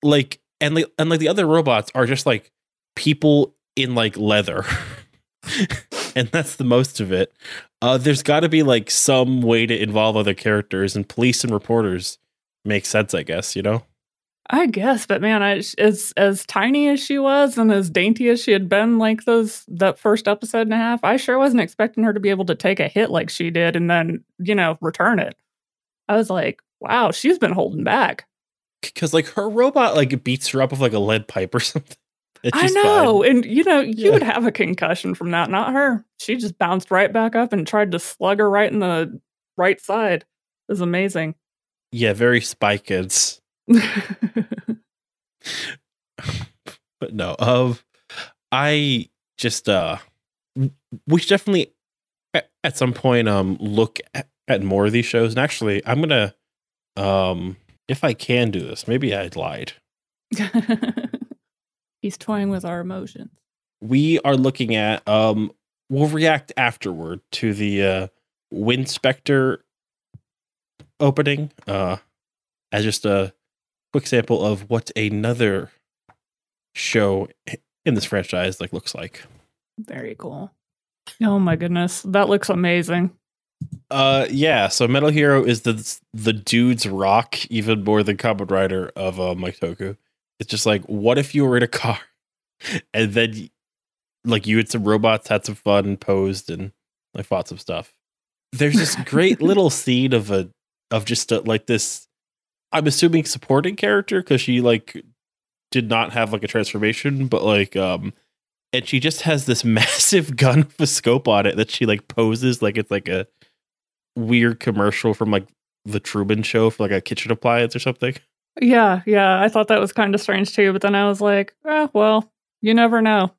like and like and like the other robots are just like people in like leather. and that's the most of it. Uh there's got to be like some way to involve other characters and police and reporters makes sense, I guess, you know? I guess, but man, I, as as tiny as she was and as dainty as she had been, like those that first episode and a half, I sure wasn't expecting her to be able to take a hit like she did and then you know return it. I was like, wow, she's been holding back. Cuz like her robot like beats her up with like a lead pipe or something. I know, fine. and you know, you Yeah. would have a concussion from that, not her. She just bounced right back up and tried to slug her right in the right side. It was amazing. Yeah, very Spy Kids. but no, of I just uh we should definitely at, at some point um look at, at more of these shows. And actually, I'm gonna um if I can do this, maybe I lied. He's toying with our emotions. We are looking at um we'll react afterward to the uh Winspector opening uh as just a quick sample of what another show in this franchise like looks like. Very cool. Oh my goodness, that looks amazing. Uh yeah, so Metal Hero is the the dude's rock even more than Kamen Rider of uh, Mike Toku. It's just like what if you were in a car and then like you had some robots had some fun and posed and like fought some stuff. There's this great little scene of a of just a, like this I'm assuming supporting character cuz she like did not have like a transformation but like um and she just has this massive gun with a scope on it that she like poses like it's like a weird commercial from like the Truman Show for like a kitchen appliance or something. Yeah, yeah, I thought that was kind of strange too, but then I was like, oh, well, you never know.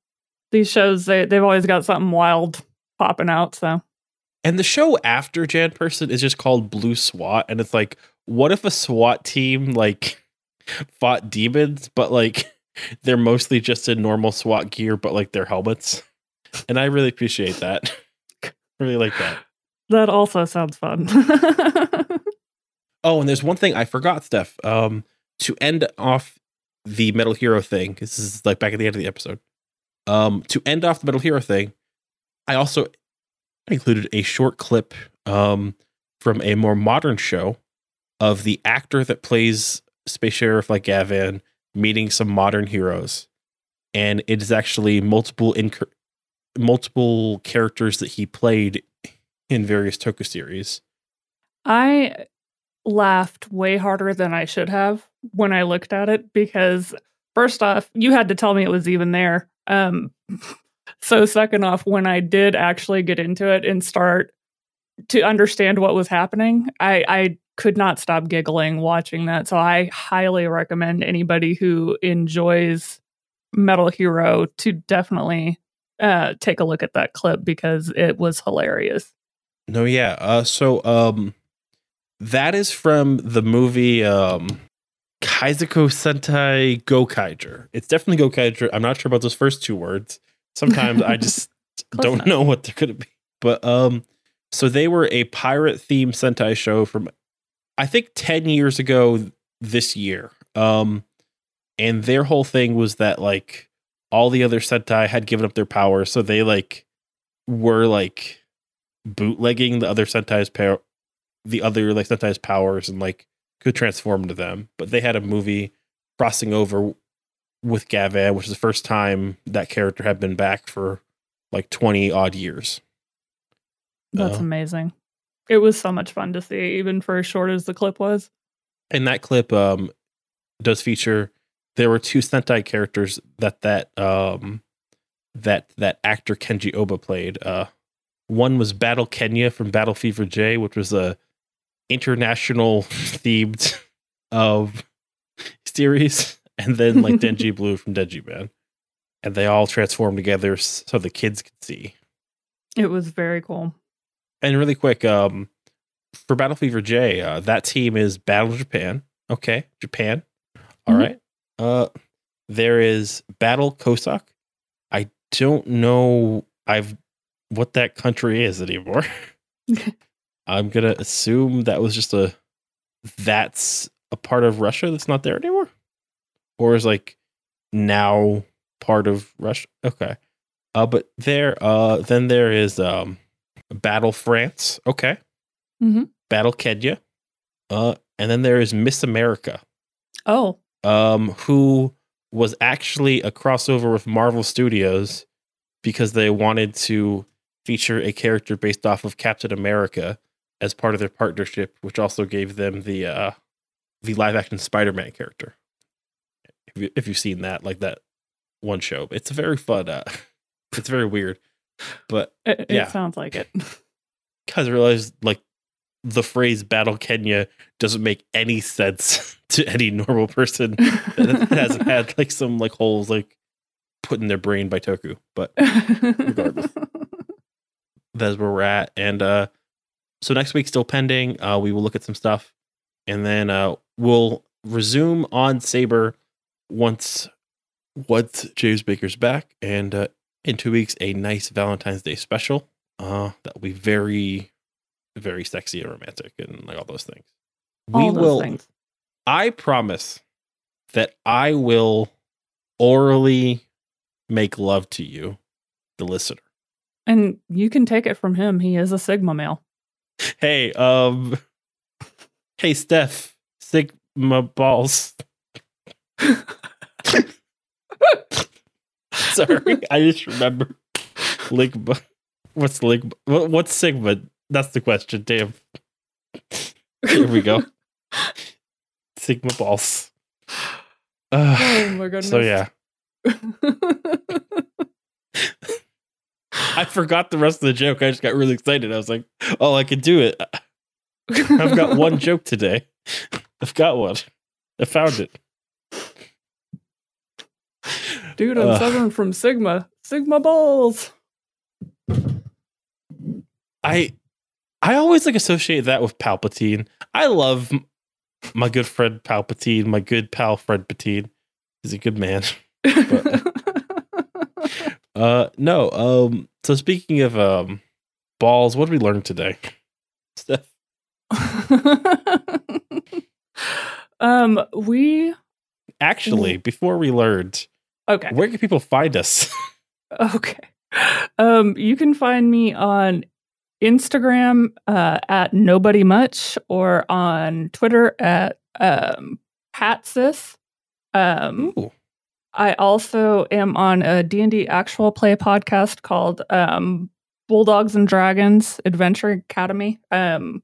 These shows, they, they've always got something wild popping out, so. And the show after Jan Person is just called Blue SWAT, and it's like, what if a SWAT team like fought demons, but like they're mostly just in normal SWAT gear, but like their helmets. And I really appreciate that. really like that. That also sounds fun. Oh, and there's one thing I forgot, Steph. Um, to end off the Metal Hero thing. This is like back at the end of the episode. Um, to end off the Metal Hero thing, I also included a short clip um, from a more modern show of the actor that plays Space Sheriff like Gavan meeting some modern heroes, and it is actually multiple inc- multiple characters that he played in various Toku series. I laughed way harder than I should have when I looked at it because first off, you had to tell me it was even there. Um so second off, when I did actually get into it and start to understand what was happening, I I could not stop giggling watching that. So I highly recommend anybody who enjoys Metal Hero to definitely uh take a look at that clip because it was hilarious. No, yeah. Uh, so um, that is from the movie um, Kaizoku Sentai Gokaiger. It's definitely Gokaiger. I'm not sure about those first two words. Sometimes I just don't enough. know what they're gonna be. But um, so they were a pirate themed Sentai show from I think ten years ago this year. Um, and their whole thing was that like all the other Sentai had given up their power, so they like were like bootlegging the other Sentai's power, the other like Sentai's powers, and like could transform to them. But they had a movie crossing over with Gavan, which is the first time that character had been back for like twenty odd years. That's Uh, amazing. It was so much fun to see, even for as short as the clip was. and that clip um does feature there were two Sentai characters that that um that that actor Kenji Oba played. Uh one was Battle Kenya from Battle Fever J, which was a international themed of series, and then like Denji Blue from Denji Man. And they all transform together so the kids could see. It was very cool. And really quick, um, for Battle Fever J, uh, that team is Battle Japan. Okay, Japan. All Mhm. right. Uh, there is Battle Cossack. I don't know. I've what that country is anymore. I'm gonna assume that was just a that's a part of Russia that's not there anymore, or is like now part of Russia. Okay. Uh, but there, uh, then there is um, Battle France. Okay. Mhm. Battle Kenya. Uh, and then there is Miss America, Oh, um, who was actually a crossover with Marvel Studios because they wanted to feature a character based off of Captain America as part of their partnership, which also gave them the uh, the live action Spider Man character. If, you, if you've seen that, like that one show, it's a very fun. Uh, it's very weird, but it, it Yeah. sounds like it. because I realized like the phrase "Battle Kenya" doesn't make any sense to any normal person that hasn't had like some like holes like put in their brain by Toku. But Regardless. That's where we're at. And uh so next week still pending. Uh we will look at some stuff and then uh we'll resume on Saber once once James Baker's back and uh in two weeks a nice Valentine's Day special. Uh that will be very very sexy and romantic and like all those things. All we those will things. I promise that I will orally make love to you, the listener. And you can take it from him. He is a Sigma male. Hey, um, hey, Steph, Sigma balls. Sorry, I just remember Ligma. What's Ligma? What's Sigma? That's the question. Damn. Here we go. Sigma balls. Uh, Oh my goodness. so yeah, I forgot the rest of the joke. I just got really excited. I was like, "Oh, I can do it! I've got one joke today. I've got one. I found it." Dude, I'm Ugh. Southern from Sigma. Sigma balls. I I always like associate that with Palpatine. I love my good friend Palpatine, my good pal Fred Patine. He's a good man. Uh no, um so speaking of um balls, what did we learn today? Steph. um, we Actually, before we learned, Okay. where can people find us? Okay. Um, you can find me on Instagram uh, at nobody much or on Twitter at um, Hatsis. Um, Ooh. I also am on a D&D actual play podcast called um, Bulldogs and Dragons Adventure Academy. Um,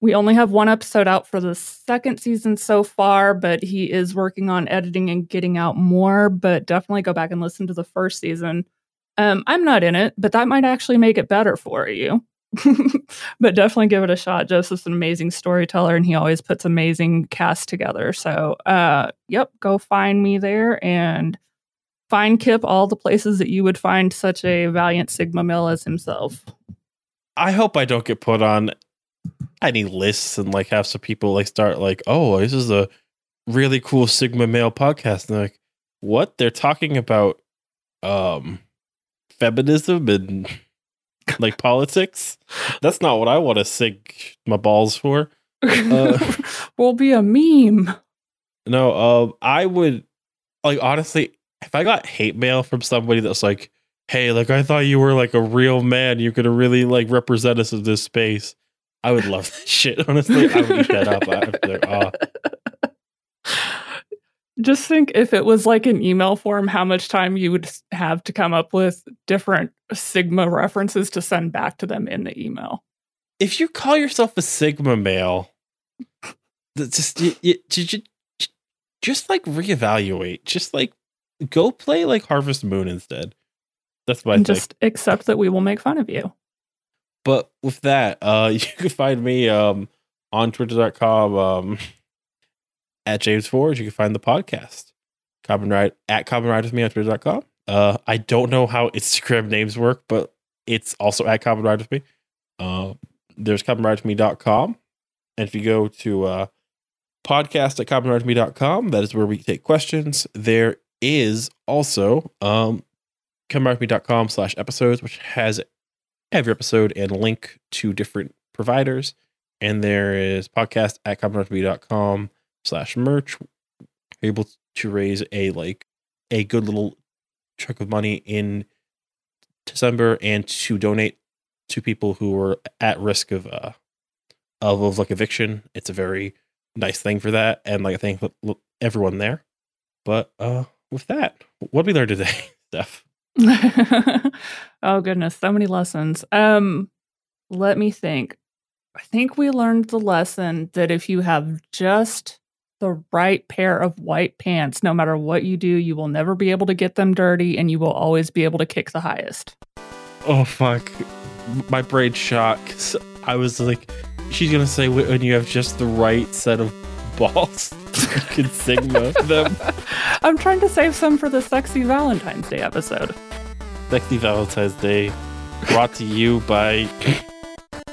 we only have one episode out for the second season so far, but he is working on editing and getting out more. But definitely go back and listen to the first season. Um, I'm not in it, but that might actually make it better for you. but definitely give it a shot. Joseph's an amazing storyteller and he always puts amazing casts together. So, uh, yep, go find me there and find Kip all the places that you would find such a valiant Sigma male as himself. I hope I don't get put on any lists and like have some people like start like, oh, this is a really cool Sigma male podcast. And like, what? They're talking about um feminism and like politics. That's not what I want to sink my balls for. Uh. will be a meme. No, um, I would like honestly, if I got hate mail from somebody that's like, "Hey, like I thought you were like a real man, you're gonna really like represent us in this space," I would love that shit. Honestly, I would eat that up. I'd be like, oh, Just think if it was like an email form, how much time you would have to come up with different Sigma references to send back to them in the email. if you call yourself a Sigma male, just you, you, you, just like reevaluate. Just like go play like Harvest Moon instead. That's my and just accept that we will make fun of you. But with that, uh, you can find me um, on twitter.com um, at James Forge. You can find the podcast. Common Ride at Common Ride with me on twitter.com. Uh, I don't know how Instagram names work, but it's also at Common Ride with me. Uh, there's commonridewithme.com. And if you go to uh, podcast at commonridewithme.com, that is where we take questions. There is also um, commonridewithme.com slash episodes, which has every episode and link to different providers. And there is podcast at commonridewithme.com slash merch. Able to raise a like a good little chunk of money in December and to donate to people who are at risk of uh of, of like eviction. It's a very nice thing for that. And like I thank everyone there. But uh with that, what we learn today, Steph? oh goodness, so many lessons. Um, let me think. I think we learned the lesson that if you have just the right pair of white pants, no matter what you do, you will never be able to get them dirty and you will always be able to kick the highest. Oh fuck! My brain shot I was like, she's gonna say when you have just the right set of balls, can sigma them. I'm trying to save some for the sexy Valentine's Day episode. Sexy Valentine's Day, brought to you by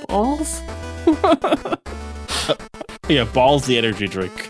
Balls? yeah, balls the energy drink.